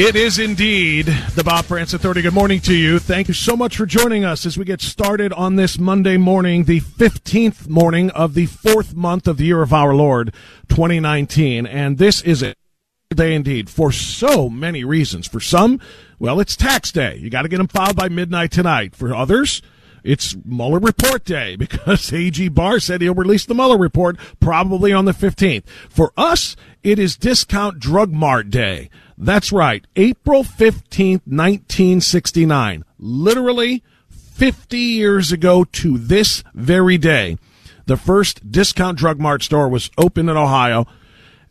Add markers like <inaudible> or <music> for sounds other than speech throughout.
It is indeed the Bob Frantz Authority. Good morning to you. Thank you so much for joining us as we get started on this Monday morning, the 15th morning of the fourth month of the year of our Lord, 2019. And this is a day indeed for so many reasons. For some, well, it's tax day. You got to get them filed by midnight tonight. For others, it's Mueller report day <laughs> because AG Barr said he'll release the Mueller report probably on the 15th. For us, it is discount drug mart day. That's right. April 15th, 1969. Literally 50 years ago to this very day. The first discount drug mart store was opened in Ohio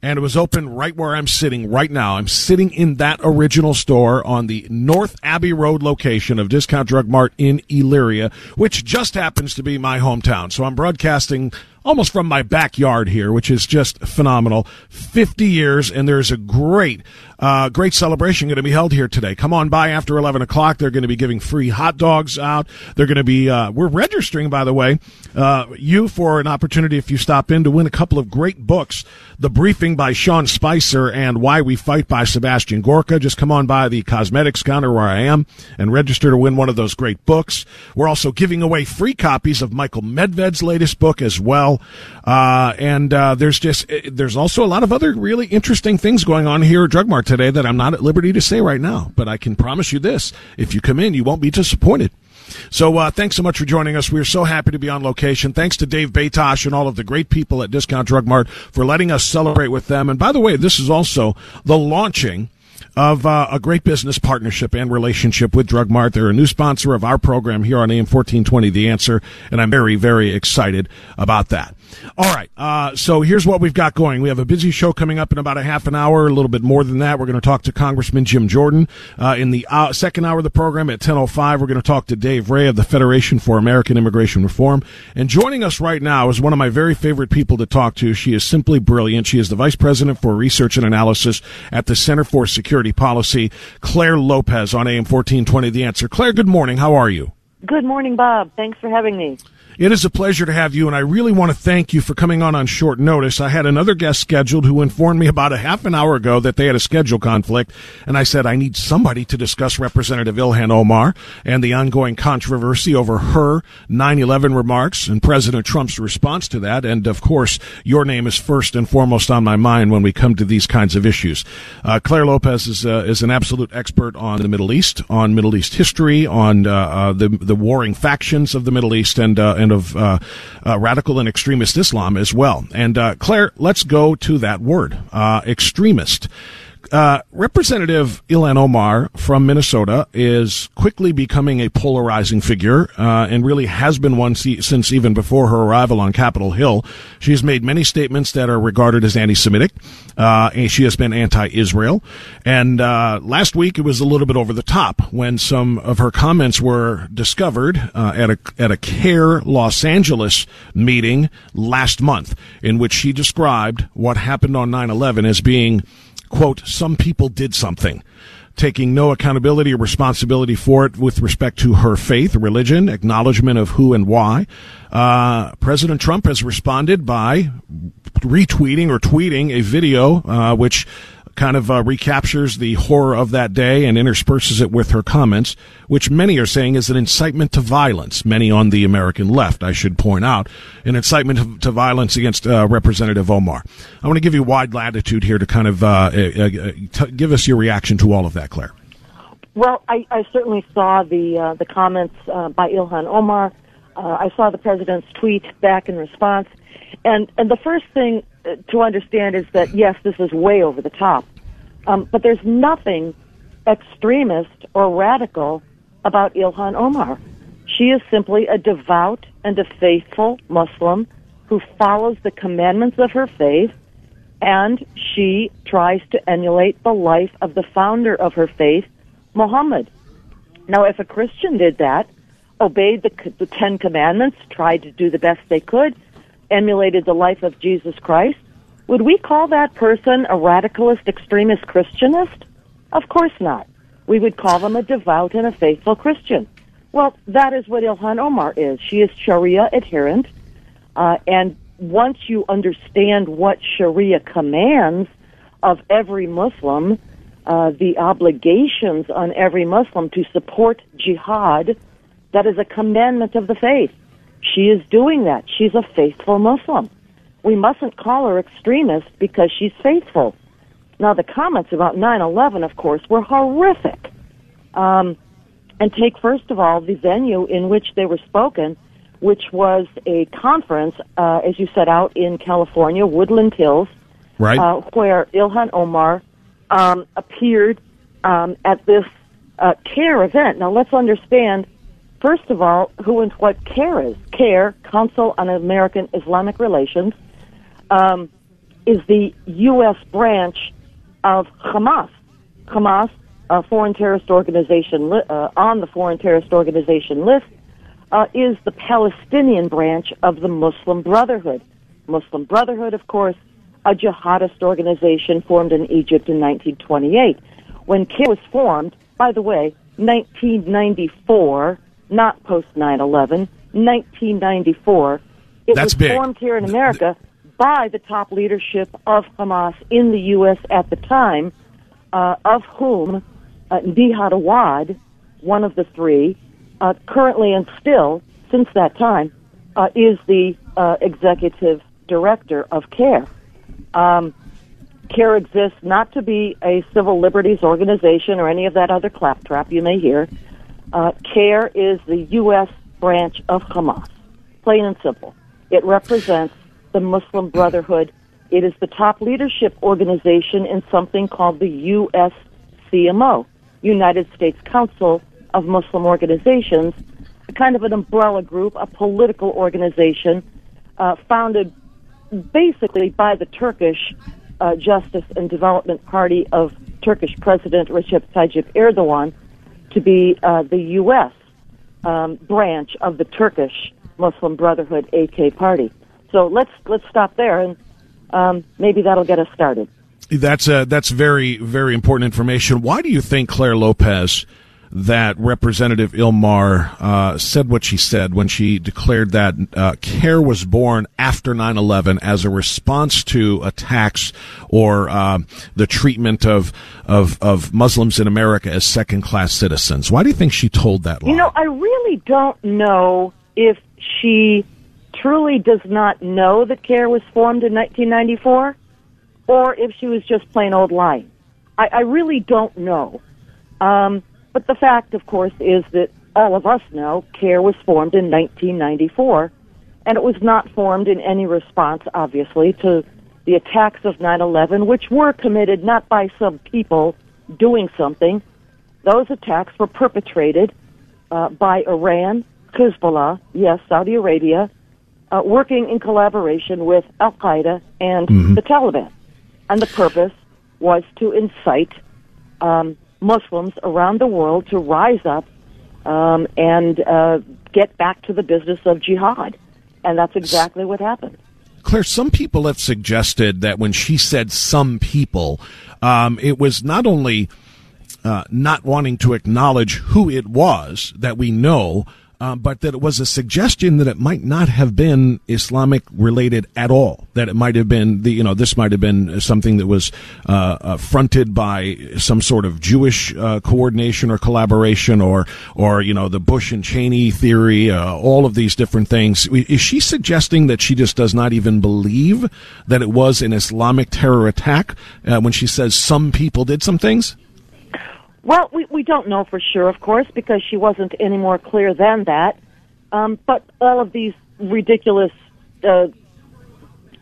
and it was open right where I'm sitting right now. I'm sitting in that original store on the North Abbey Road location of Discount Drug Mart in Elyria, which just happens to be my hometown. So I'm broadcasting almost from my backyard here, which is just phenomenal. 50 years, and there's a great, uh, great celebration going to be held here today. Come on by after 11 o'clock. They're going to be giving free hot dogs out. They're going to be, uh, we're registering, by the way, uh, you for an opportunity if you stop in to win a couple of great books. The Briefing by Sean Spicer and Why We Fight by Sebastian Gorka. Just come on by the cosmetics counter where I am and register to win one of those great books. We're also giving away free copies of Michael Medved's latest book as well. Uh, and uh, there's just there's also a lot of other really interesting things going on here at Drug Mart today that I'm not at liberty to say right now. But I can promise you this: if you come in, you won't be disappointed. So uh, thanks so much for joining us. We're so happy to be on location. Thanks to Dave Batosh and all of the great people at Discount Drug Mart for letting us celebrate with them. And by the way, this is also the launching of uh, a great business partnership and relationship with Drug Mart. They're a new sponsor of our program here on AM 1420, The Answer, and I'm very, very excited about that. All right, uh, so here's what we've got going. We have a busy show coming up in about a half an hour, a little bit more than that. We're going to talk to Congressman Jim Jordan uh, in the uh, second hour of the program at 10.05. We're going to talk to Dave Ray of the Federation for American Immigration Reform. And joining us right now is one of my very favorite people to talk to. She is simply brilliant. She is the Vice President for Research and Analysis at the Center for Security Policy, Clare Lopez on AM 1420 The Answer. Clare, good morning. How are you? Good morning, Bob. Thanks for having me. It is a pleasure to have you, and I really want to thank you for coming on on short notice. I had another guest scheduled who informed me about a half an hour ago that they had a schedule conflict, and I said I need somebody to discuss Representative Ilhan Omar and the ongoing controversy over her 9/11 remarks and President Trump's response to that. And of course, your name is first and foremost on my mind when we come to these kinds of issues. Uh, Clare Lopez is uh, is an absolute expert on the Middle East, on Middle East history, on uh, uh the the warring factions of the Middle East, and uh, of uh, uh, radical and extremist Islam as well. And uh, Clare, let's go to that word, uh, extremist. Uh, Representative Ilhan Omar from Minnesota is quickly becoming a polarizing figure, uh, and really has been one since even before her arrival on Capitol Hill. She has made many statements that are regarded as anti-Semitic. Uh, and she has been anti-Israel. And uh, last week it was a little bit over the top when some of her comments were discovered uh, at a at a CAIR Los Angeles meeting last month, in which she described what happened on 9/11 as being quote, some people did something, taking no accountability or responsibility for it with respect to her faith, religion, acknowledgement of who and why. Uh, President Trump has responded by retweeting or tweeting a video, uh, which kind of uh, recaptures the horror of that day and intersperses it with her comments, which many are saying is an incitement to violence. Many on the American left, I should point out, an incitement to, violence against uh, Representative Omar. I want to give you wide latitude here to kind of uh, uh, uh t- give us your reaction to all of that, Clare. Well, I, I certainly saw the uh, the comments by Ilhan Omar. I saw the president's tweet back in response, and and the first thing to understand is that yes, this is way over the top, um, but there's nothing extremist or radical about Ilhan Omar. She is simply a devout and a faithful Muslim who follows the commandments of her faith, and she tries to emulate the life of the founder of her faith, Muhammad. Now, if a Christian did that, obeyed the, the Ten Commandments, tried to do the best they could, emulated the life of Jesus Christ, would we call that person a radicalist extremist Christianist? Of course not. We would call them a devout and a faithful Christian. Well, that is what Ilhan Omar is. She is Sharia adherent, uh, and once you understand what Sharia commands of every Muslim, uh, the obligations on every Muslim to support jihad, that is a commandment of the faith. She is doing that. She's a faithful Muslim. We mustn't call her extremist because she's faithful. Now, the comments about 9-11, of course, were horrific. Um, and take, first of all, the venue in which they were spoken, which was a conference, uh, as you said, out in California, Woodland Hills, right. uh, where Ilhan Omar um, appeared um, at this uh, CAIR event. Now, let's understand First of all, who and what CAIR is. CAIR, Council on American Islamic Relations, um, is the U.S. branch of Hamas. Hamas, a foreign terrorist organization li- uh, on the foreign terrorist organization list, uh, is the Palestinian branch of the Muslim Brotherhood. Muslim Brotherhood, of course, a jihadist organization formed in Egypt in 1928. When CAIR was formed, by the way, 1994 not post 9/11, 1994. It That's was big. formed here in America by the top leadership of Hamas in the U.S. at the time, uh, of whom uh, Nihad Awad, one of the three, uh, currently and still since that time, uh, is the uh, executive director of CAIR. Um, CAIR exists not to be a civil liberties organization or any of that other claptrap you may hear. Uh, CAIR is the U.S. branch of Hamas, plain and simple. It represents the Muslim Brotherhood. It is the top leadership organization in something called the USCMO, United States Council of Muslim Organizations, a kind of an umbrella group, a political organization uh, founded basically by the Turkish uh, Justice and Development Party of Turkish President Recep Tayyip Erdogan to be uh, the U.S. Um, branch of the Turkish Muslim Brotherhood AK party. So let's let's stop there, and um, maybe that'll get us started. That's uh, that's very very important information. Why do you think Clare Lopez? That Representative Ilmar uh, said what she said when she declared that uh, CAIR was born after 9 11 as a response to attacks or uh, the treatment of, of, of Muslims in America as second class citizens. Why do you think she told that lie? You know, I really don't know if she truly does not know that CAIR was formed in 1994 or if she was just plain old lying. I, I really don't know. Um, but the fact, of course, is that all of us know CAIR was formed in 1994, and it was not formed in any response, obviously, to the attacks of 9/11, which were committed not by some people doing something. Those attacks were perpetrated uh, by Iran, Hezbollah, yes, Saudi Arabia, uh, working in collaboration with Al Qaeda and Mm-hmm. the Taliban. And the purpose was to incite um, Muslims around the world to rise up um, and uh, get back to the business of jihad. And that's exactly what happened. Clare, some people have suggested that when she said some people, um, it was not only uh, not wanting to acknowledge who it was that we know, uh, but that it was a suggestion that it might not have been Islamic related at all. That it might have been the you know this might have been something that was uh, uh, fronted by some sort of Jewish uh, coordination or collaboration, or or you know the Bush and Cheney theory, uh, all of these different things. Is she suggesting that she just does not even believe that it was an Islamic terror attack uh, when she says some people did some things? Well, we, we don't know for sure, of course, because she wasn't any more clear than that. Um, but all of these ridiculous uh,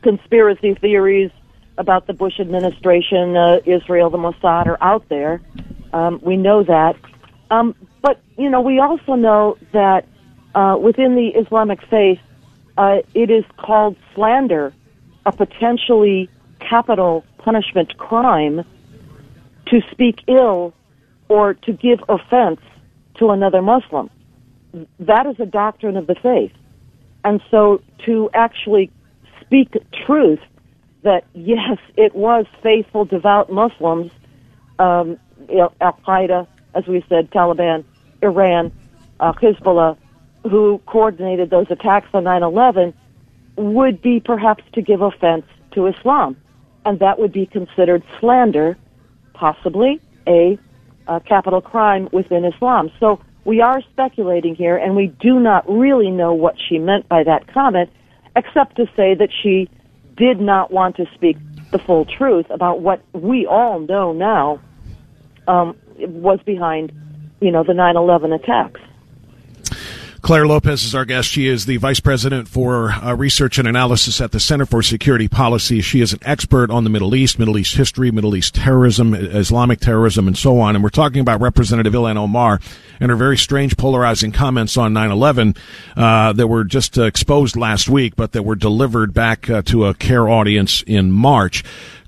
conspiracy theories about the Bush administration, uh, Israel, the Mossad are out there. Um, we know that. Um, but, you know, we also know that uh, within the Islamic faith, uh, it is called slander, a potentially capital punishment crime to speak ill or to give offense to another Muslim. That is a doctrine of the faith. And so to actually speak truth that yes, it was faithful, devout Muslims, um, you know, Al Qaeda, as we said, Taliban, Iran, uh, Hezbollah, who coordinated those attacks on 9 11, would be perhaps to give offense to Islam. And that would be considered slander, possibly a, a capital crime within Islam. So we are speculating here, and we do not really know what she meant by that comment, except to say that she did not want to speak the full truth about what we all know now um, was behind, you know, the 9/11 attacks. Clare Lopez is our guest. She is the vice president for uh, research and analysis at the Center for Security Policy. She is an expert on the Middle East, Middle East history, Middle East terrorism, Islamic terrorism, and so on. And we're talking about Representative Ilhan Omar and her very strange, polarizing comments on 9/11 uh, that were just uh, exposed last week, but that were delivered back uh, to a CAIR audience in March.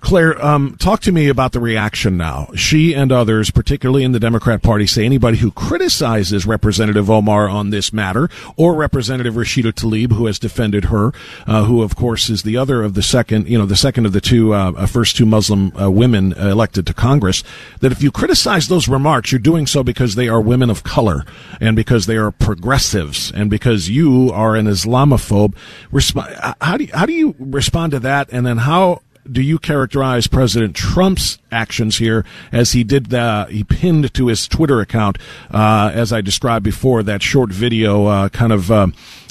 Clare, um, talk to me about the reaction now. She and others, particularly in the Democrat Party, say anybody who criticizes Representative Omar on this matter, or Representative Rashida Tlaib, who has defended her, uh, who of course is the other of the second, you know, the second of the two uh, first two Muslim uh, women elected to Congress, that if you criticize those remarks, you're doing so because they are women of color and because they are progressives and because you are an Islamophobe. Resp- how do you, how do you respond to that? And then how do you characterize President Trump's actions here as he did the, he pinned to his Twitter account, uh, as I described before, that short video, uh, kind of, uh,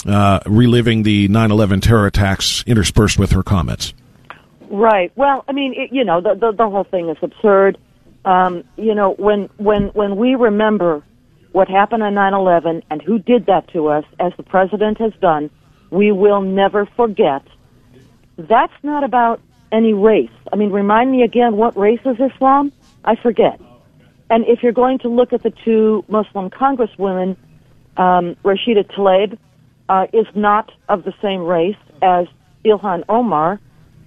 uh reliving the 9-11 terror attacks interspersed with her comments? Right. Well, I mean, it, you know, the, the, the whole thing is absurd. Um, you know, when, when, when we remember what happened on 9-11 and who did that to us, as the president has done, we will never forget. That's not about any race. I mean, remind me again, what race is Islam? I forget. And if you're going to look at the two Muslim congresswomen, um, Rashida Tlaib uh, is not of the same race as Ilhan Omar,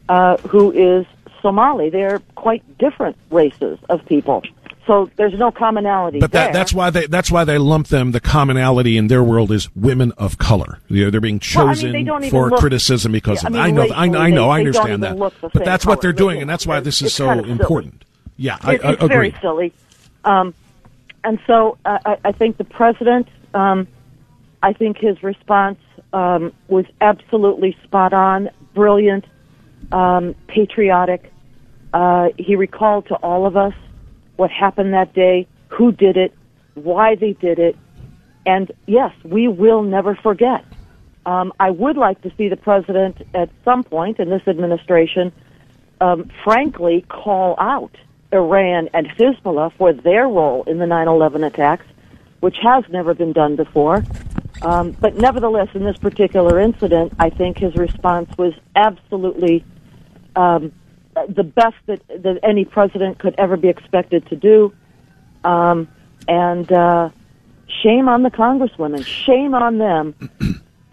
uh, who is Somali. They're quite different races of people. So there's no commonality. But that, that's why they that's why they lump them. The commonality in their world is women of color. They're, they're being Well, I mean, chosen they don't even for look- criticism because Yeah, of. I mean, I know, I, know- I know, I they- they understand that. But that's what they're doing, and that's why this is so kind of important. Yeah, I, It- I it's agree. very silly. Um, and so uh, I, I think the president, um, I think his response um, was absolutely spot on, brilliant, um, patriotic. Uh, he recalled to all of us what happened that day, who did it, why they did it, and yes, we will never forget. Um, I would like to see the president at some point in this administration, um, frankly, call out Iran and Hezbollah for their role in the 9/11 attacks, which has never been done before. Um, but nevertheless, in this particular incident, I think his response was absolutely um, the best that, that any president could ever be expected to do. Um, and uh, shame on the congresswomen. Shame on them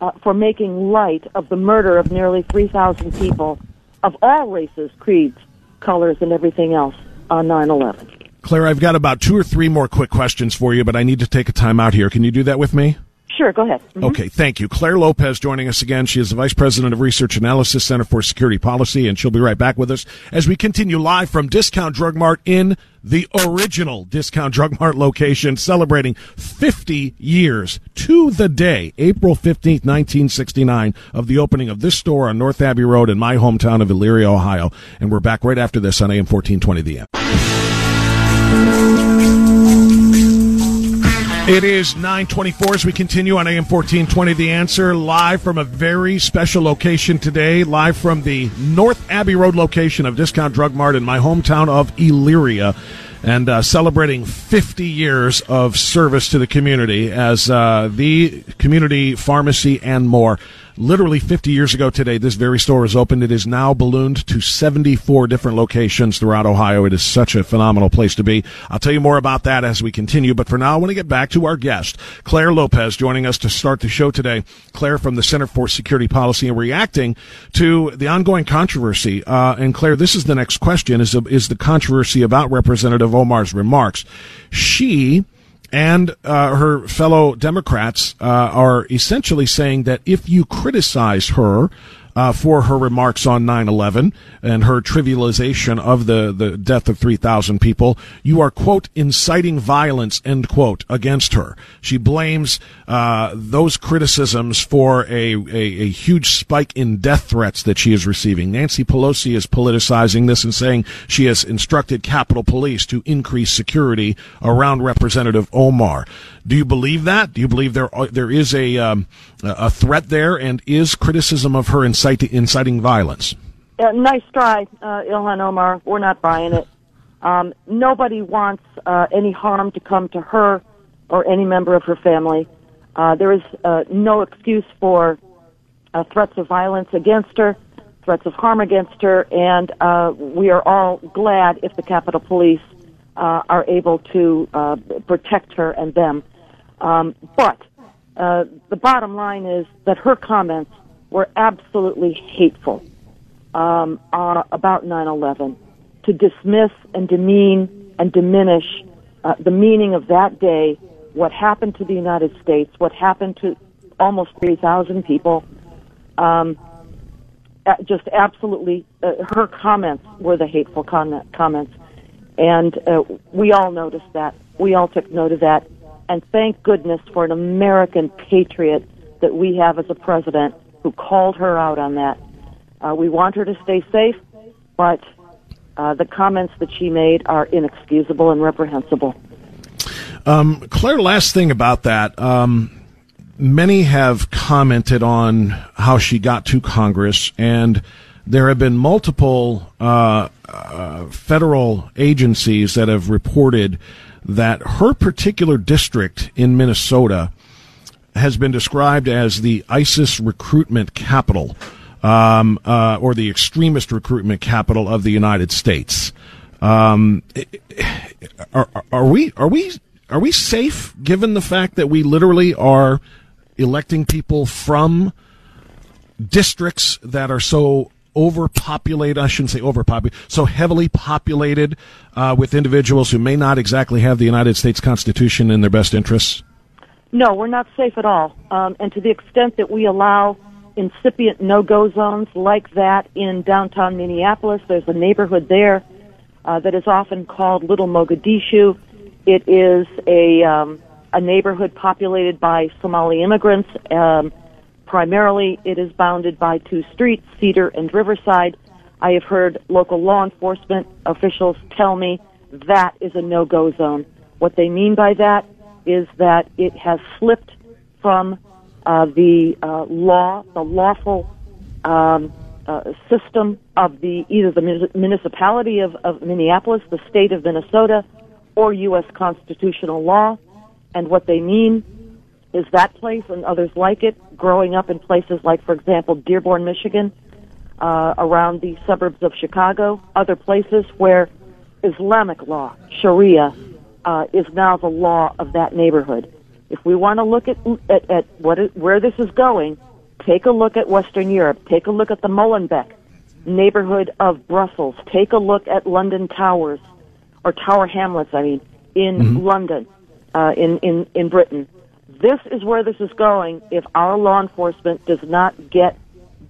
uh, for making light of the murder of nearly 3,000 people of all races, creeds, colors, and everything else on 9 11. Clare, I've got about two or three more quick questions for you, but I need to take a time out here. Can you do that with me? Sure, go ahead. Mm-hmm. Okay, thank you. Clare Lopez joining us again. She is the Vice President of Research Analysis Center for Security Policy, and she'll be right back with us as we continue live from Discount Drug Mart in the original Discount Drug Mart location, celebrating 50 years to the day, April 15th, 1969, of the opening of this store on North Abbey Road in my hometown of Elyria, Ohio. And we're back right after this on AM 1420 The M. It is 924 as we continue on AM 1420 The Answer, live from a very special location today, live from the North Abbey Road location of Discount Drug Mart in my hometown of Elyria, and uh, celebrating 50 years of service to the community as uh, the community pharmacy and more. Literally 50 years ago today, this very store was opened. It is now ballooned to 74 different locations throughout Ohio. It is such a phenomenal place to be. I'll tell you more about that as we continue. But for now, I want to get back to our guest, Clare Lopez, joining us to start the show today. Clare from the Center for Security Policy and reacting to the ongoing controversy. Uh, and Clare, this is the next question: is is the controversy about Representative Omar's remarks? She and uh, her fellow Democrats uh, are essentially saying that if you criticize her uh, for her remarks on 9/11 and her trivialization of the the death of 3,000 people. You are quote inciting violence end quote against her. She blames uh, those criticisms for a, a, a huge spike in death threats that she is receiving. Nancy Pelosi is politicizing this and saying she has instructed Capitol Police to increase security around Representative Omar. Do you believe that? Do you believe there there is a um, a threat there, and is criticism of her inciting inciting violence? Uh, nice try, uh, Ilhan Omar. We're not buying it. <laughs> Um, nobody wants uh, any harm to come to her or any member of her family. Uh, there is uh, no excuse for uh, threats of violence against her, threats of harm against her, and uh, we are all glad if the Capitol Police uh, are able to uh, protect her and them. Um, but uh, the bottom line is that her comments were absolutely hateful um, about 9/11 to dismiss and demean and diminish uh, the meaning of that day, what happened to the United States, what happened to almost 3,000 people. Um, just absolutely, uh, her comments were the hateful comment, comments, and uh, we all noticed that. We all took note of that and thank goodness for an American patriot that we have as a president who called her out on that. Uh, we want her to stay safe, but uh, the comments that she made are inexcusable and reprehensible. Um, Clare, last thing about that. Um, many have commented on how she got to Congress, and there have been multiple uh, uh federal agencies that have reported that her particular district in Minnesota has been described as the ISIS recruitment capital, um, uh, or the extremist recruitment capital of the United States. Um, are, are we are we are we safe given the fact that we literally are electing people from districts that are so overpopulated, I shouldn't say overpopulated, so heavily populated uh, with individuals who may not exactly have the United States Constitution in their best interests? No, we're not safe at all. Um, and to the extent that we allow incipient no-go zones like that in downtown Minneapolis, there's a neighborhood there uh, that is often called Little Mogadishu. It is a um, a neighborhood populated by Somali immigrants. Um, Primarily, it is bounded by two streets, Cedar and Riverside. I have heard local law enforcement officials tell me that is a no-go zone. What they mean by that is that it has slipped from uh, the uh, law, the lawful um, uh, system of the either the municipality of, of Minneapolis, the state of Minnesota, or U.S. constitutional law. And what they mean is that place and others like it growing up in places like, for example, Dearborn, Michigan, uh, around the suburbs of Chicago, other places where Islamic law, Sharia, uh, is now the law of that neighborhood. If we want to look at, at, at what where this is going, take a look at Western Europe. Take a look at the Molenbeek neighborhood of Brussels. Take a look at London Towers, or Tower Hamlets, I mean, in mm-hmm. London, uh, in, in, in Britain. This is where this is going if our law enforcement does not get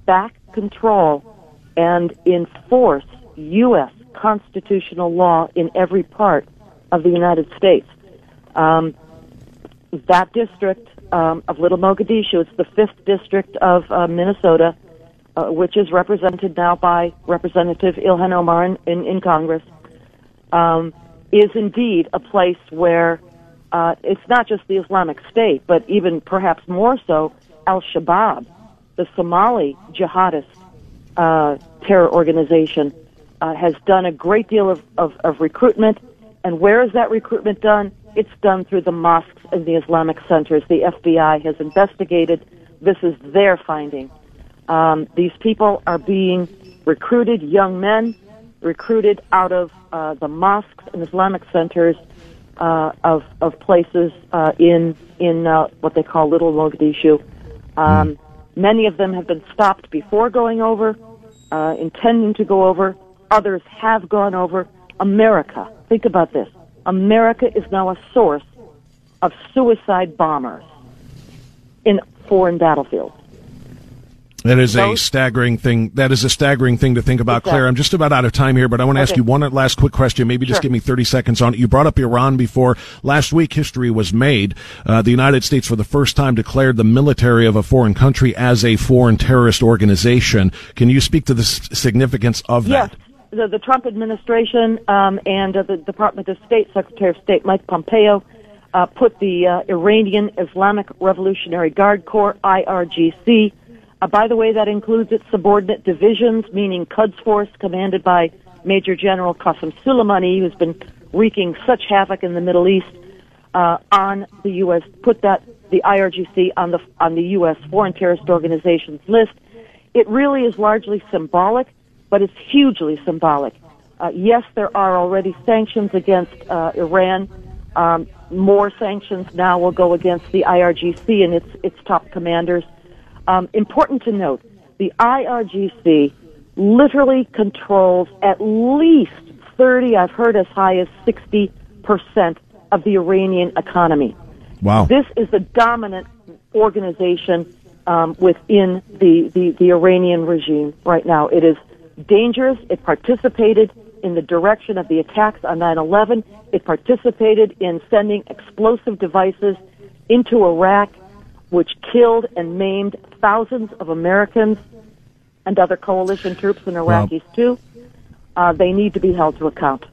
back control and enforce U.S. constitutional law in every part of the United States. Um, that district um, of Little Mogadishu, it's the fifth district of uh, Minnesota, uh, which is represented now by Representative Ilhan Omar in, in, in Congress, um, is indeed a place where uh, it's not just the Islamic State, but even perhaps more so, Al Shabaab, the Somali jihadist uh, terror organization, uh, has done a great deal of, of, of recruitment. And where is that recruitment done? It's done through the mosques and the Islamic centers. The FBI has investigated. This is their finding. Um, these people are being recruited, young men recruited out of uh, the mosques and Islamic centers uh, of of places uh, in in uh, what they call Little Mogadishu. Um. Many of them have been stopped before going over, uh, intending to go over. Others have gone over. America, think about this. America is now a source of suicide bombers in foreign battlefields. That is a staggering thing. That is a staggering thing to think about, exactly. Clare. I'm just about out of time here, but I want to okay. ask you one last quick question. Maybe just sure. give me 30 seconds on it. You brought up Iran before. Last week, history was made. Uh, the United States, for the first time, declared the military of a foreign country as a foreign terrorist organization. Can you speak to the significance of yes. that? The, the Trump administration um, and uh, the Department of State, Secretary of State Mike Pompeo, uh, put the uh, Iranian Islamic Revolutionary Guard Corps, IRGC, uh, by the way, that includes its subordinate divisions, meaning Quds Force, commanded by Major General Qasem Soleimani, who's been wreaking such havoc in the Middle East, uh, on the U.S. Put that the IRGC on the on the U.S. foreign terrorist organizations list. It really is largely symbolic, but it's hugely symbolic. Uh, yes, there are already sanctions against uh, Iran. Um, more sanctions now will go against the IRGC and its its top commanders. Um, important to note, the IRGC literally controls at least 30, I've heard as high as 60% of the Iranian economy. Wow. This is the dominant organization um, within the, the, the Iranian regime right now. It is dangerous. It participated in the direction of the attacks on 9 11. It participated in sending explosive devices into Iraq which killed and maimed thousands of Americans and other coalition troops and Iraqis too. Uh, they need to be held to account.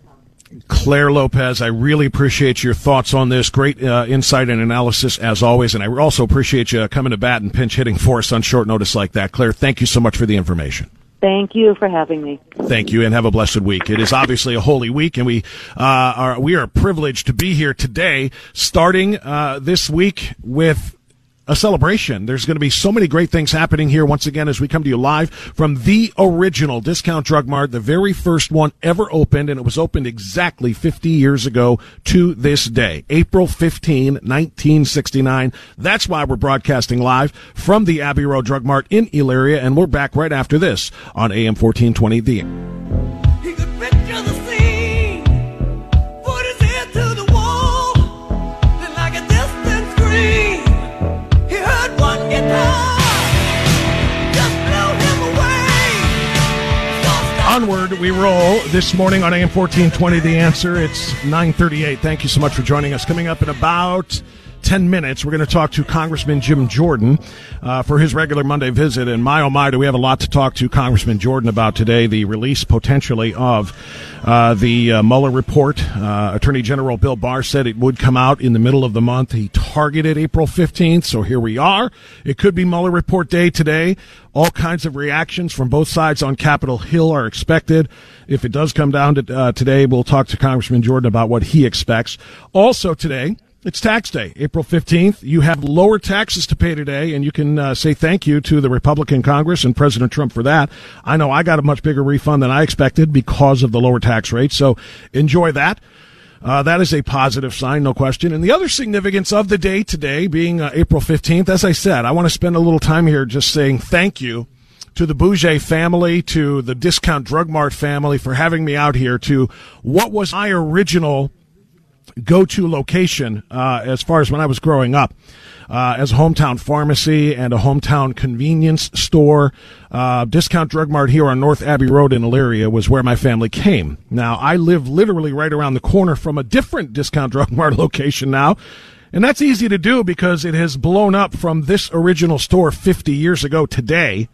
Clare Lopez, I really appreciate your thoughts on this. Great uh, insight and analysis as always, and I also appreciate you coming to bat and pinch hitting for us on short notice like that. Clare, thank you so much for the information. Thank you for having me. Thank you, and have a blessed week. It is obviously a holy week, and we uh, are we are privileged to be here today, starting uh, this week with a celebration. There's going to be so many great things happening here once again as we come to you live from the original Discount Drug Mart, the very first one ever opened, and it was opened exactly 50 years ago to this day, April 15, 1969. That's why we're broadcasting live from the Abbey Road Drug Mart in Elyria, and we're back right after this on AM 1420 The. Onward we roll this morning on AM 1420 The Answer. It's 938. Thank you so much for joining us. Coming up in about 10 minutes, we're going to talk to Congressman Jim Jordan uh, for his regular Monday visit. And my oh my, do we have a lot to talk to Congressman Jordan about today. The release potentially of uh, the uh, Mueller report. Uh, Attorney General Bill Barr said it would come out in the middle of the month. He targeted April 15th, so here we are. It could be Mueller report day today. All kinds of reactions from both sides on Capitol Hill are expected. If it does come down to uh, today, we'll talk to Congressman Jordan about what he expects. Also today, It's tax day, April 15th. You have lower taxes to pay today, and you can uh, say thank you to the Republican Congress and President Trump for that. I know I got a much bigger refund than I expected because of the lower tax rate, so enjoy that. Uh, that is a positive sign, no question. And the other significance of the day today being uh, April 15th, as I said, I want to spend a little time here just saying thank you to the Boodjeh family, to the Discount Drug Mart family for having me out here to what was my original go-to location uh, as far as when I was growing up. Uh, as a hometown pharmacy and a hometown convenience store. Uh, Discount Drug Mart here on North Abbey Road in Elyria was where my family came. Now, I live literally right around the corner from a different Discount Drug <laughs> Mart location now. And that's easy to do because it has blown up from this original store 50 years ago today.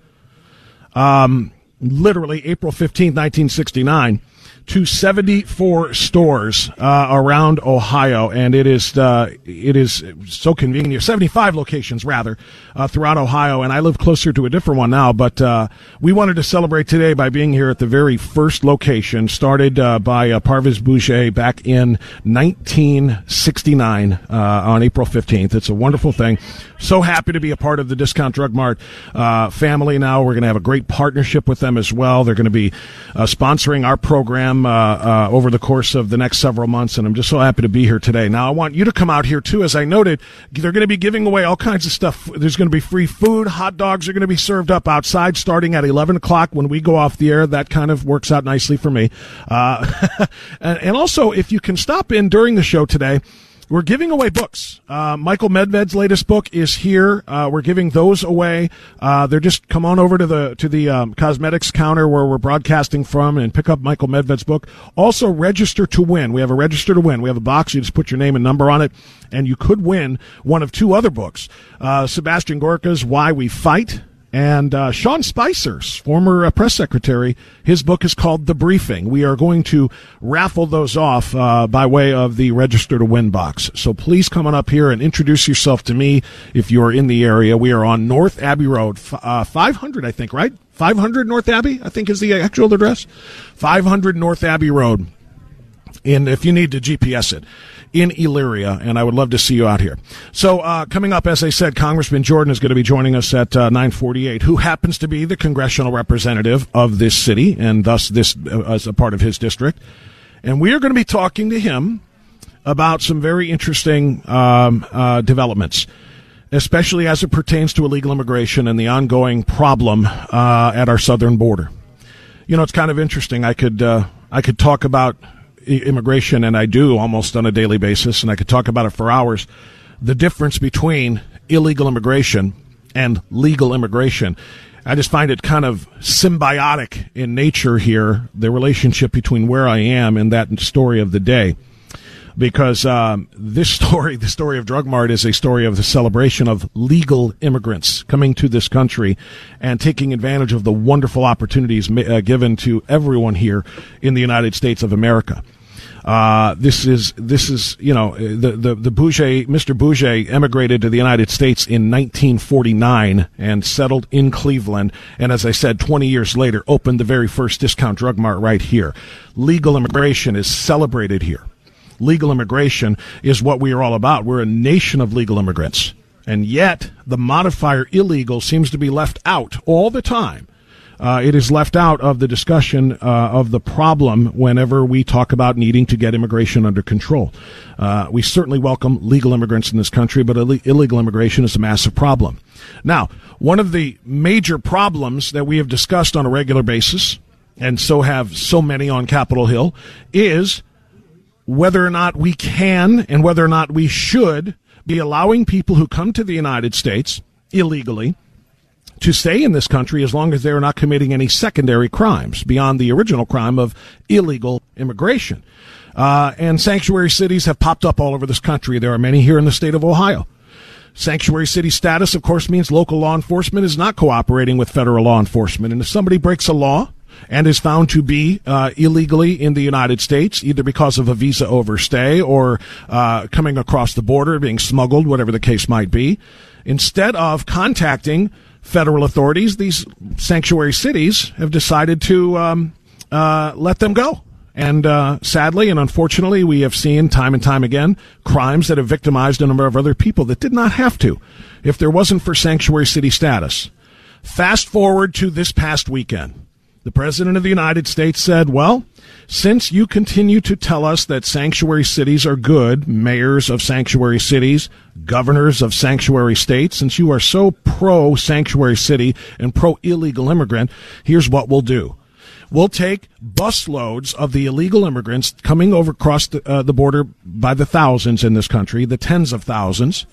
Um, literally April 15, 1969 to 74 stores uh, around Ohio, and it is uh, it is so convenient. 75 locations rather uh, throughout Ohio, and I live closer to a different one now. But uh, we wanted to celebrate today by being here at the very first location, started uh, by uh, Parviz Boodjeh back in 1969 on April 15th. It's a wonderful thing. So happy to be a part of the Discount Drug Mart family. Now we're going to have a great partnership with them as well. They're going to be sponsoring our program uh, uh, over the course of the next several months, and I'm just so happy to be here today. Now, I want you to come out here too. As I noted, they're going to be giving away all kinds of stuff. There's going to be free food. Hot dogs are going to be served up outside starting at 11 o'clock when we go off the air. That kind of works out nicely for me. Uh, <laughs> and also, if you can stop in during the show today, we're giving away books. Uh, Michael Medved's latest book is here. Uh, we're giving those away. Uh, they're just come on over to the to the um, cosmetics counter where we're broadcasting from and pick up Michael Medved's book. Also, register to win. We have a register to win. We have a box. You just put your name and number on it, and you could win one of two other books. Uh, Sebastian Gorka's Why We Fight and uh, Sean Spicer's former uh, press secretary, his book is called The Briefing. We are going to raffle those off uh, by way of the Register to Win box. So please come on up here and introduce yourself to me if you're in the area. We are on North Abbey Road, uh, 500, I think, right? 500 North Abbey, I think is the actual address. 500 North Abbey Road. And if you need to GPS it in Elyria, and I would love to see you out here. So, uh, coming up, as I said, Congressman Jordan is going to be joining us at uh, 9:48. Who happens to be the congressional representative of this city, and thus this uh, as a part of his district. And we are going to be talking to him about some very interesting um, uh, developments, especially as it pertains to illegal immigration and the ongoing problem uh, at our southern border. You know, it's kind of interesting. I could uh, I could talk about immigration, and I do almost on a daily basis, and I could talk about it for hours. The difference between illegal immigration and legal immigration. I just find it kind of symbiotic in nature here, the relationship between where I am and that story of the day. Because um, this <laughs> story, the story of Drug Mart, is a story of the celebration of legal immigrants coming to this country and taking advantage of the wonderful opportunities uh, given to everyone here in the United States of America. Uh, this is this is you know the the the Boodjeh Mr. Boodjeh emigrated to the United States in 1949 and settled in Cleveland, and as I said, 20 years later, opened the very first discount drug mart right here. Legal immigration is celebrated here. Legal immigration is what we are all about. We're a nation of legal immigrants. And yet, the modifier illegal seems to be left out all the time uh, it is left out of the discussion uh, of the problem whenever we talk about needing to get immigration under control. Uh, we certainly welcome legal immigrants in this country, but Ill- illegal immigration is a massive problem. Now, one of the major problems that we have discussed on a regular basis, and so have so many on Capitol Hill, is whether or not we can and whether or not we should be allowing people who come to the United States illegally to stay in this country as long as they're not committing any secondary crimes beyond the original crime of illegal immigration. Uh, and sanctuary cities have popped up all over this country. There are many here in the state of Ohio. Sanctuary city status, of course, means local law enforcement is not cooperating with federal law enforcement. And if somebody breaks a law and is found to be uh, illegally in the United States, either because of a visa overstay or uh, coming across the border, being smuggled, whatever the case might be, instead of contacting federal authorities, these sanctuary cities have decided to um, uh, let them go And uh, sadly and unfortunately, we have seen time and time again crimes that have victimized a number of other people that did not have to if there wasn't for sanctuary city status. Fast forward to this past weekend. The President of the United States said, Well, since you continue to tell us that sanctuary cities are good, mayors of sanctuary cities, governors of sanctuary states, since you are so pro sanctuary city and pro illegal immigrant, here's what we'll do. We'll take busloads of the illegal immigrants coming over across the, uh, the border by the thousands in this country, the tens of thousands.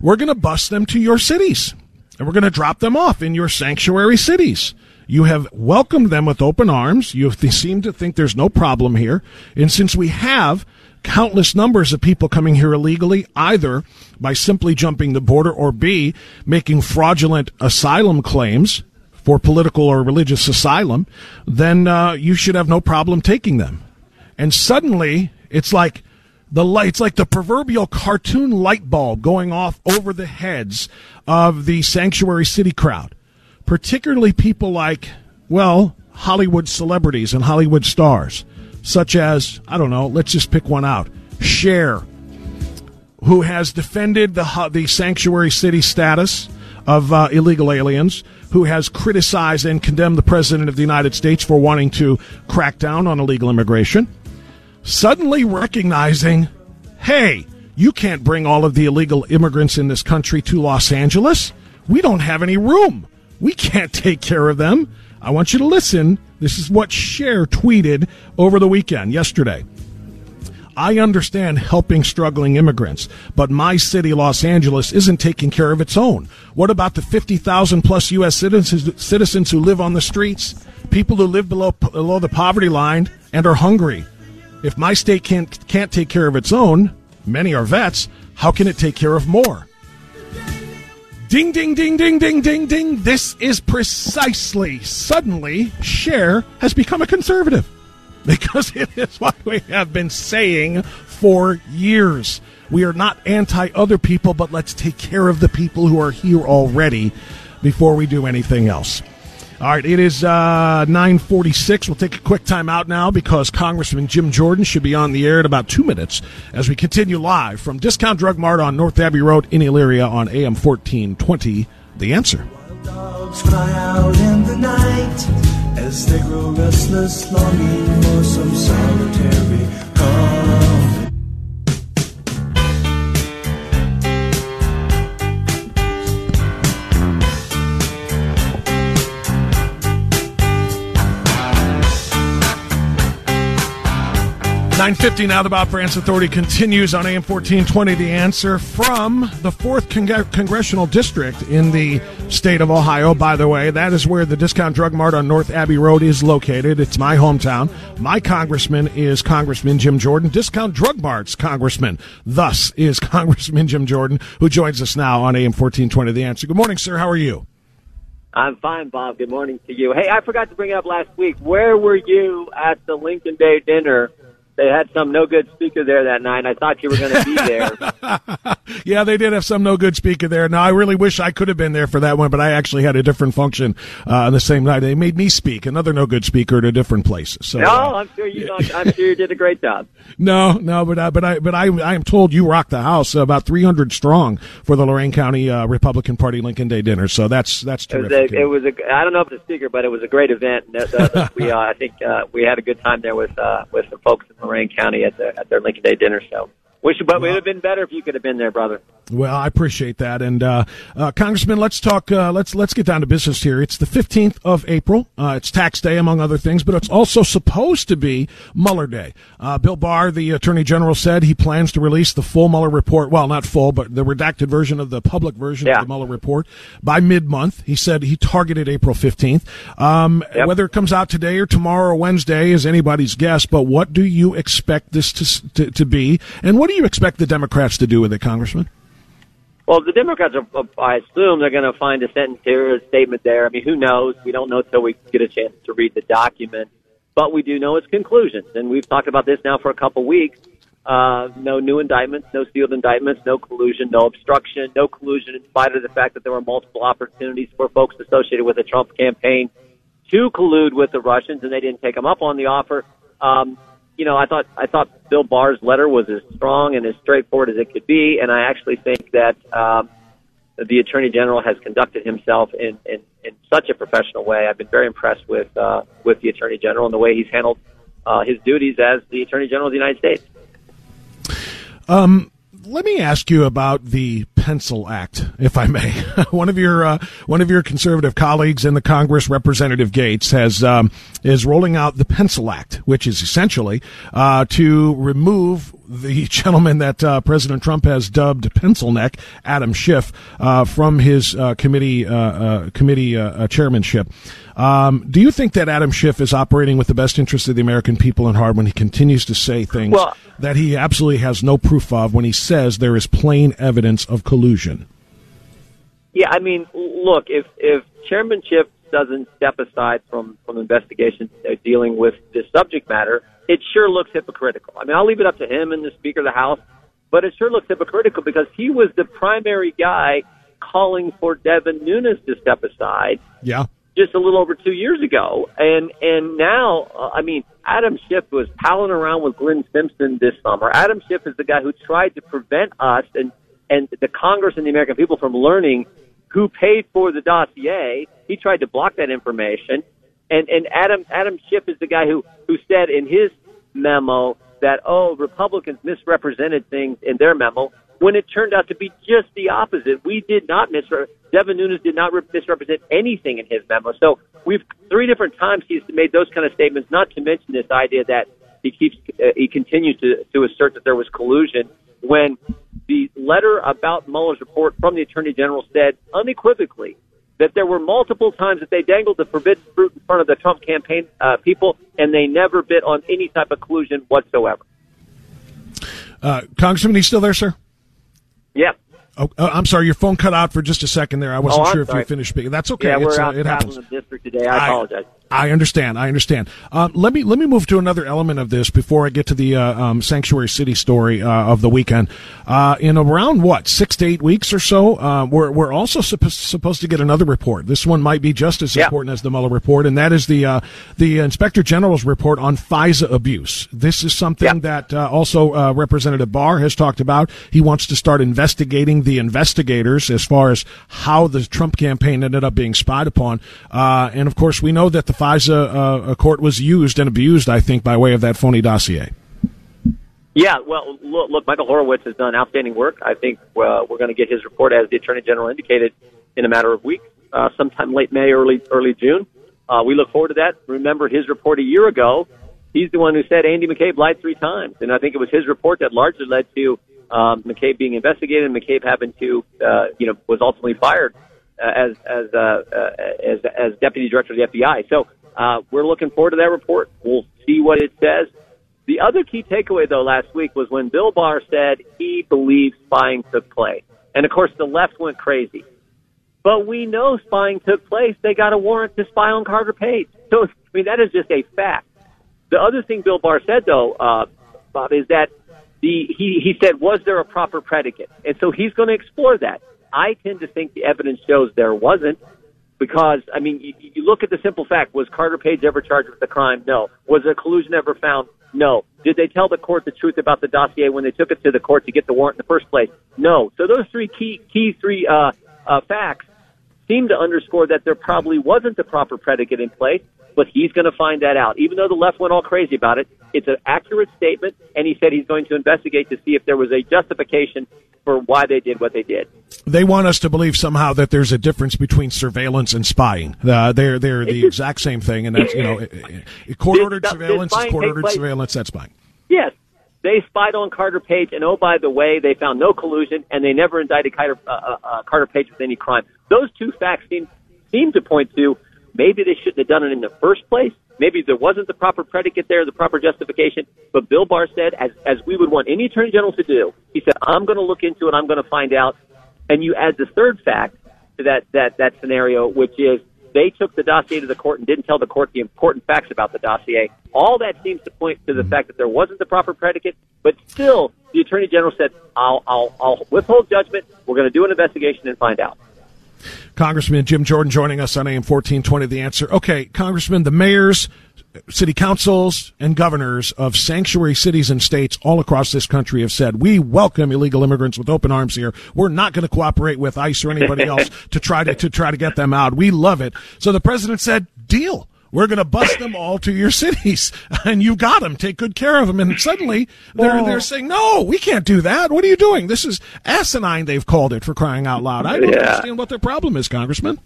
We're going to bus them to your cities and we're going to drop them off in your sanctuary cities. You have welcomed them with open arms. You seem to think there's no problem here. And since we have countless numbers of people coming here illegally, either by simply jumping the border or B, making fraudulent asylum claims for political or religious asylum, then uh, you should have no problem taking them. And suddenly, it's like the light, it's like the proverbial cartoon light bulb going off over the heads of the sanctuary city crowd particularly people like, well, Hollywood celebrities and Hollywood stars, such as, I don't know, let's just pick one out Cher, who has defended the, the sanctuary city status of uh, illegal aliens, who has criticized and condemned the President of the United States for wanting to crack down on illegal immigration, suddenly recognizing, hey, you can't bring all of the illegal immigrants in this country to Los Angeles. We don't have any room. We can't take care of them. I want you to listen. This is what Cher tweeted over the weekend, yesterday. I understand helping struggling immigrants, but my city, Los Angeles, isn't taking care of its own. What about the 50,000 plus U.S. Citizens, citizens who live on the streets? People who live below, below the poverty line and are hungry. If my state can't, can't take care of its own, many are vets, how can it take care of more? Ding, ding, ding, ding, ding, ding, ding. This is precisely, suddenly, Cher has become a conservative. <laughs> Because it is what we have been saying for years. We are not anti other people, but let's take care of the people who are here already before we do anything else. All right, it is uh, 946. We'll take a quick time out now because Congressman Jim Jordan should be on the air in about two minutes as we continue live from Discount Drug Mart on North Abbey Road in Elyria on AM 1420. The answer. Dogs cry out in the night as they grow restless, longing for some solitary. 950 now the Bob Frantz Authority continues on AM 1420. The answer from the 4th Cong- Congressional District in the state of Ohio. By the way, that is where the Discount Drug Mart on North Abbey Road is located. It's my hometown. My congressman is Congressman Jim Jordan, Discount Drug Mart's congressman. Thus is <laughs> Congressman Jim Jordan, who joins us now on AM 1420. The answer. Good morning, sir. How are you? I'm fine, Bob. Good morning to you. Hey, I forgot to bring it up last week. Where were you at the Lincoln Day dinner they had some no good speaker there that night. I thought you were going to be there. <laughs> yeah, they did have some no good speaker there. Now I really wish I could have been there for that one, but I actually had a different function uh, on the same night. They made me speak, another no good speaker at a different place. So no, uh, I'm sure you. I'm sure you did a great job. <laughs> No, no, but uh, but I but I I am told you rocked the house about 300 strong for the Lorain County uh, Republican Party Lincoln Day dinner. So that's that's terrific. It was a, it was a I don't know if the speaker, but it was a great event. we uh, I think uh, we had a good time there with uh, with the folks in Lorain County at, the, at their Lincoln Day dinner show. Wish, but it would have been better if you could have been there, brother. Well, I appreciate that, and uh, uh, Congressman, let's talk. Uh, let's let's get down to business here. It's the fifteenth of April. Uh, it's tax day, among other things, but it's also supposed to be Mueller Day. Uh, Bill Barr, the Attorney General, said he plans to release the full Mueller report. Well, not full, but the redacted version of the public version yeah. of the Mueller report by mid-month. He said he targeted April fifteenth. Um, yep. Whether it comes out today or tomorrow or Wednesday is anybody's guess. But what do you expect this to to, to be, and what do you expect the Democrats to do with it, Congressman? Well, the Democrats are, I assume they're going to find a sentence here, a statement there. I mean, who knows? We don't know until we get a chance to read the document. But we do know its conclusions. And we've talked about this now for a couple weeks. Uh, no new indictments, no sealed indictments, no collusion, no obstruction, no collusion in spite of the fact that there were multiple opportunities for folks associated with the Trump campaign to collude with the Russians and they didn't take them up on the offer. Um, you know, I thought I thought Bill Barr's letter was as strong and as straightforward as it could be, and I actually think that um, the Attorney General has conducted himself in, in, in such a professional way. I've been very impressed with uh, with the Attorney General and the way he's handled uh, his duties as the Attorney General of the United States. Um, let me ask you about the Pencil Act, if I may. <laughs> one of your uh, one of your conservative colleagues in the Congress, Representative Gaetz, has um, is rolling out the Pencil Act, which is essentially uh, to remove the <laughs> gentleman that uh, President Trump has dubbed Pencil Neck, Adam Schiff, uh, from his uh, committee uh, uh, committee uh, chairmanship. Um, do you think that Adam Schiff is operating with the best interest of the American people in heart when he continues to say things Well- that he absolutely has no proof of when he says there is plain evidence of collusion? Yeah, I mean, look, if if chairmanship doesn't step aside from from investigations uh, dealing with this subject matter, it sure looks hypocritical. I mean, I'll leave it up to him and the Speaker of the House, but it sure looks hypocritical because he was the primary guy calling for Devin Nunes to step aside Yeah. Just a little over two years ago, and and now, uh, I mean, Adam Schiff was palling around with Glenn Simpson this summer. Adam Schiff is the guy who tried to prevent us and and the Congress and the American people from learning who paid for the dossier. He tried to block that information, and and Adam Adam Schiff is the guy who who said in his memo that oh Republicans misrepresented things in their memo when it turned out to be just the opposite. We did not misre Devin Nunes did not re- misrepresent anything in his memo. So we've three different times he's made those kind of statements. Not to mention this idea that he keeps uh, he continues to to assert that there was collusion when the letter about Mueller's report from the Attorney General said unequivocally that there were multiple times that they dangled the forbidden fruit in front of the Trump campaign uh, people, and they never bit on any type of collusion whatsoever. Uh, Congressman, he's still there, sir? Yep. Oh, uh, I'm sorry, your phone cut out for just a second there. I wasn't Oh, sure if you finished speaking. That's okay. Yeah, we're uh, out it happens. traveling the district today. I apologize. I understand. I understand. Um, let me let me move to another element of this before I get to the uh, um, sanctuary city story uh, of the weekend. Uh, in around what six to eight weeks or so, uh, we're we're also supposed supposed to get another report. This one might be just as Yeah. important as the Mueller report, and that is the uh, the Inspector General's report on FISA abuse. This is something that uh, also uh, Representative Barr has talked about. He wants to start investigating the investigators as far as how the Trump campaign ended up being spied upon, uh, and of course we know that the FISA uh, court was used and abused. I think by way of that phony dossier. Yeah, well, look, look, Michael Horowitz has done outstanding work. I think uh, we're going to get his report, as the Attorney General indicated, in a matter of weeks, uh, sometime late May, early early June. We look forward to that. Remember his report a year ago. He's the one who said Andy McCabe lied three times, and I think it was his report that largely led to um, McCabe being investigated and McCabe having to, uh, you know, was ultimately fired as as, uh, uh, as as deputy director of the FBI. So uh, we're looking forward to that report. We'll see what it says. The other key takeaway, though, last week was when Bill Barr said he believes spying took place. And of course, the left went crazy. But we know spying took place. They got a warrant to spy on Carter Page. <laughs> So, I mean, that is just a fact. The other thing Bill Barr said, though, uh, Bob, is that the he, he said, was there a proper predicate? And so he's going to explore that. I tend to think the evidence shows there wasn't because, I mean, you, you look at the simple fact. Was Carter Page ever charged with the crime? No. Was a collusion ever found? No. Did they tell the court the truth about the dossier when they took it to the court to get the warrant in the first place? No. So those three key, key three, uh, uh, facts seem to underscore that there probably wasn't the proper predicate in place, but he's going to find that out. Even though the left went all crazy about it, it's an accurate statement, and he said he's going to investigate to see if there was a justification for why they did what they did. They want us to believe somehow that there's a difference between surveillance and spying. Uh, they're they're the exact same thing, and that's you know, court ordered Did- did surveillance is court ordered surveillance. That's spying. Yes, they spied on Carter Page, and oh, by the way, they found no collusion, and they never indicted Carter, uh, uh, uh, Carter Page with any crime. Those two facts seem seem to point to maybe they shouldn't have done it in the first place. Maybe there wasn't the proper predicate there, the proper justification. But Bill Barr said, as as we would want any attorney general to do, he said, "I'm going to look into it. I'm going to find out." And you add the third fact to that that that scenario, which is they took the dossier to the court and didn't tell the court the important facts about the dossier. All that seems to point to the mm-hmm. fact that there wasn't the proper predicate, but still, the attorney general said, "I'll I'll, I'll withhold judgment. We're going to do an investigation and find out." Congressman Jim Jordan joining us on AM 1420. The answer. Okay, Congressman, the mayors city councils and governors of sanctuary cities and states all across this country have said we welcome illegal immigrants with open arms here. We're not going to cooperate with ICE or anybody <laughs> else to try to to try to get them out. We love it. So the president said, "Deal." We're going to bust them all to your cities, <laughs> and you got them. Take good care of them. And suddenly they're they're saying, "No, we can't do that. What are you doing? This is asinine." They've called it for crying out loud. I don't Yeah. understand what their problem is, Congressman.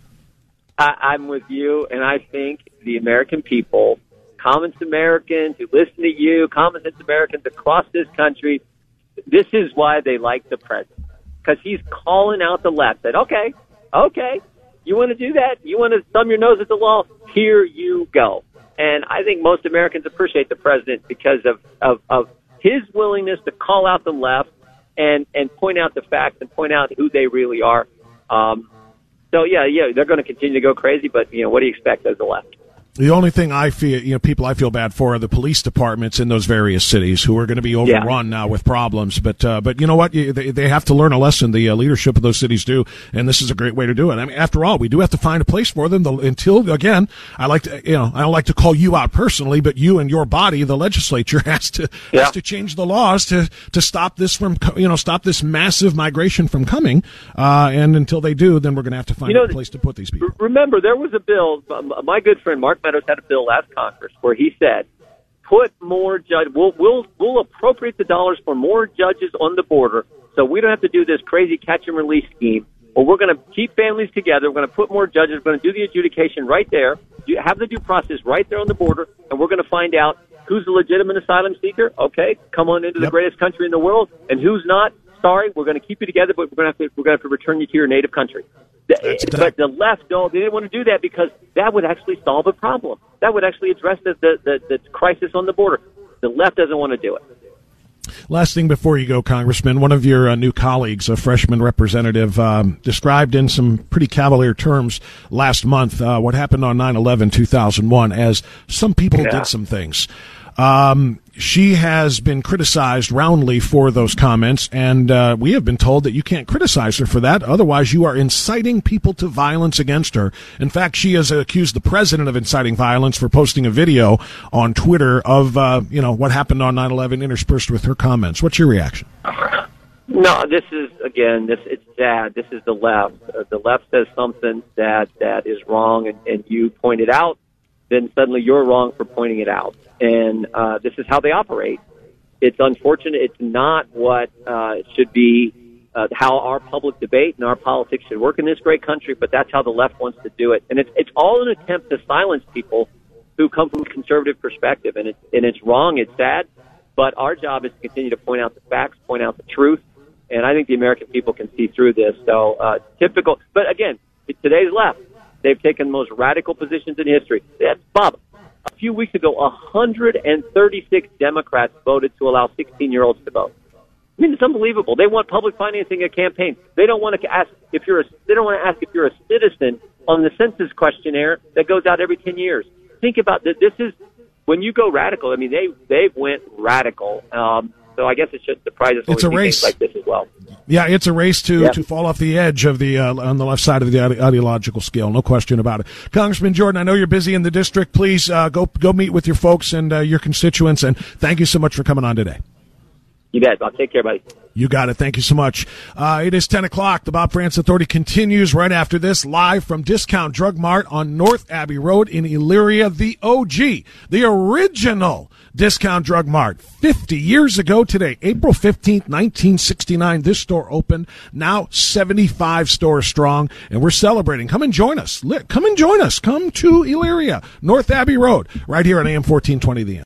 I, I'm with you, and I think the American people, common Americans who listen to you, common sense Americans across this country, this is why they like the president because he's calling out the left. That okay, okay, you want to do that? You want to thumb your nose at the law? Here you go. And I think most Americans appreciate the president because of of, of his willingness to call out the left and and point out the facts and point out who they really are. Um, so yeah, yeah, they're going to continue to go crazy, but you know, what do you expect as the left? The only thing I feel, you know, people I feel bad for are the police departments in those various cities who are going to be overrun now with problems. But, uh, but you know what? They, they have to learn a lesson. The uh, leadership of those cities do, and this is a great way to do it. I mean, after all, we do have to find a place for them. The, until again, I like to, you know, I don't like to call you out personally, but you and your body, the legislature <laughs> has to Yeah. has to change the laws to to stop this from, you know, stop this massive migration from coming. Uh, and until they do, then we're going to have to find You know, a place to put these people. Remember, there was a bill. My good friend Mark Meadows had a bill last Congress where he said, "Put more judge. We'll we'll we'll appropriate the dollars for more judges on the border, so we don't have to do this crazy catch and release scheme. Or we're going to keep families together. We're going to put more judges. We're going to do the adjudication right there. You have the due process right there on the border, and we're going to find out who's a legitimate asylum seeker. Okay, come on into the greatest country in the world, and who's not. Sorry, we're going to keep you together, but we're going to have to we're going to have to return you to your native country. That's but the left, no, they didn't want to do that because that would actually solve a problem. That would actually address the, the, the, the crisis on the border. The left doesn't want to do it. Last thing before you go, Congressman, one of your uh, new colleagues, a freshman representative, um, described in some pretty cavalier terms last month uh, what happened on 9 11 2001 as some people Yeah. did some things. Um, she has been criticized roundly for those comments, and uh, we have been told that you can't criticize her for that. Otherwise, you are inciting people to violence against her. In fact, she has accused the president of inciting violence for posting a video on Twitter of uh, you know what happened on 9/11 interspersed with her comments. What's your reaction? No, this is again. This it's sad. This is the left. Uh, the left says something that that is wrong, and, and you pointed out. Then suddenly you're wrong for pointing it out, and uh, this is how they operate. It's unfortunate. It's not what uh, should be uh, how our public debate and our politics should work in this great country. But that's how the left wants to do it, and it's it's all an attempt to silence people who come from a conservative perspective, and it's and it's wrong. It's sad, but our job is to continue to point out the facts, point out the truth, and I think the American people can see through this. So uh, typical, but again, today's left. They've taken the most radical positions in history. That's Bob. A few weeks ago, 136 Democrats voted to allow 16-year-olds to vote. I mean, it's unbelievable. They want public financing a campaign. They don't want to ask if you're a. They don't want to ask if you're a citizen on the census questionnaire that goes out every 10 years. Think about this. This is when you go radical. I mean, they they went radical. Um, so I guess it just us. When It's a race. like this as well. Yeah, it's a race to, to fall off the edge of the uh, on the left side of the ide- ideological scale. No question about it. Congressman Jordan, I know you're busy in the district. Please uh, go go meet with your folks and uh, your constituents. And thank you so much for coming on today. You bet. I'll take care, buddy. You got it. Thank you so much. Uh, it is 10 o'clock. The Bob Frantz Authority continues right after this, live from Discount Drug Mart on North Abbey Road in Elyria, the OG, the original Discount Drug Mart. 50 years ago today, April 15th, 1969, this store opened. Now 75 stores strong, and we're celebrating. Come and join us. Come and join us. Come to Elyria, North Abbey Road, right here on AM 1420 The End.